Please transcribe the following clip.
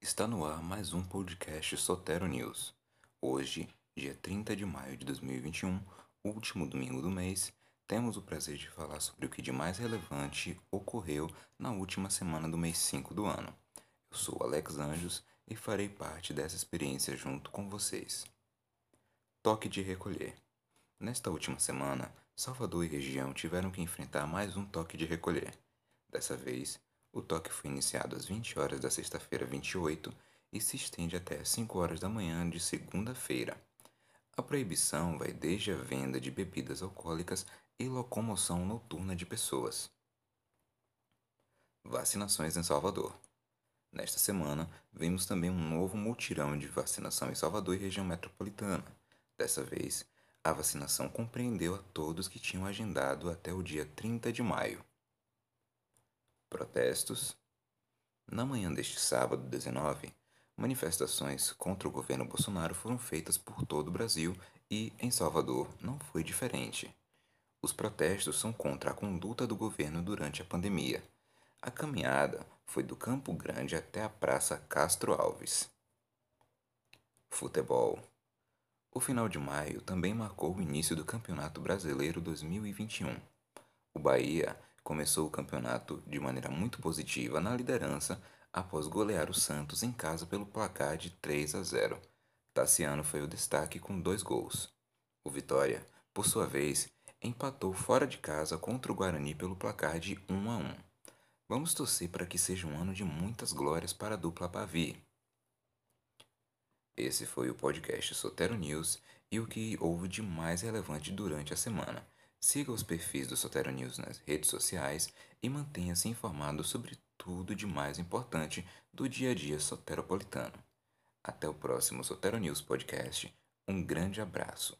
Está no ar mais um podcast Sotero News. Hoje, dia 30 de maio de 2021, último domingo do mês, temos o prazer de falar sobre o que de mais relevante ocorreu na última semana do mês 5 do ano. Eu sou Alex Anjos e farei parte dessa experiência junto com vocês. Toque de recolher. Nesta última semana, Salvador e região tiveram que enfrentar mais um toque de recolher. Dessa vez, o toque foi iniciado às 20 horas da sexta-feira 28 e se estende até às 5 horas da manhã de segunda-feira. A proibição vai desde a venda de bebidas alcoólicas e locomoção noturna de pessoas. Vacinações em Salvador. Nesta semana, vimos também um novo multirão de vacinação em Salvador e região metropolitana. Dessa vez, a vacinação compreendeu a todos que tinham agendado até o dia 30 de maio. Protestos. Na manhã deste sábado 19, manifestações contra o governo Bolsonaro foram feitas por todo o Brasil e, em Salvador, não foi diferente. Os protestos são contra a conduta do governo durante a pandemia. A caminhada foi do Campo Grande até a Praça Castro Alves. Futebol. O final de maio também marcou o início do Campeonato Brasileiro 2021. O Bahia começou o campeonato de maneira muito positiva na liderança após golear o Santos em casa pelo placar de 3 a 0. Tassiano foi o destaque com dois gols. O Vitória, por sua vez, empatou fora de casa contra o Guarani pelo placar de 1 a 1. Vamos torcer para que seja um ano de muitas glórias para a dupla Pavi. Esse foi o podcast Sotero News e o que houve de mais relevante durante a semana. Siga os perfis do Sotero News nas redes sociais e mantenha-se informado sobre tudo de mais importante do dia a dia soteropolitano. Até o próximo Sotero News Podcast. Um grande abraço.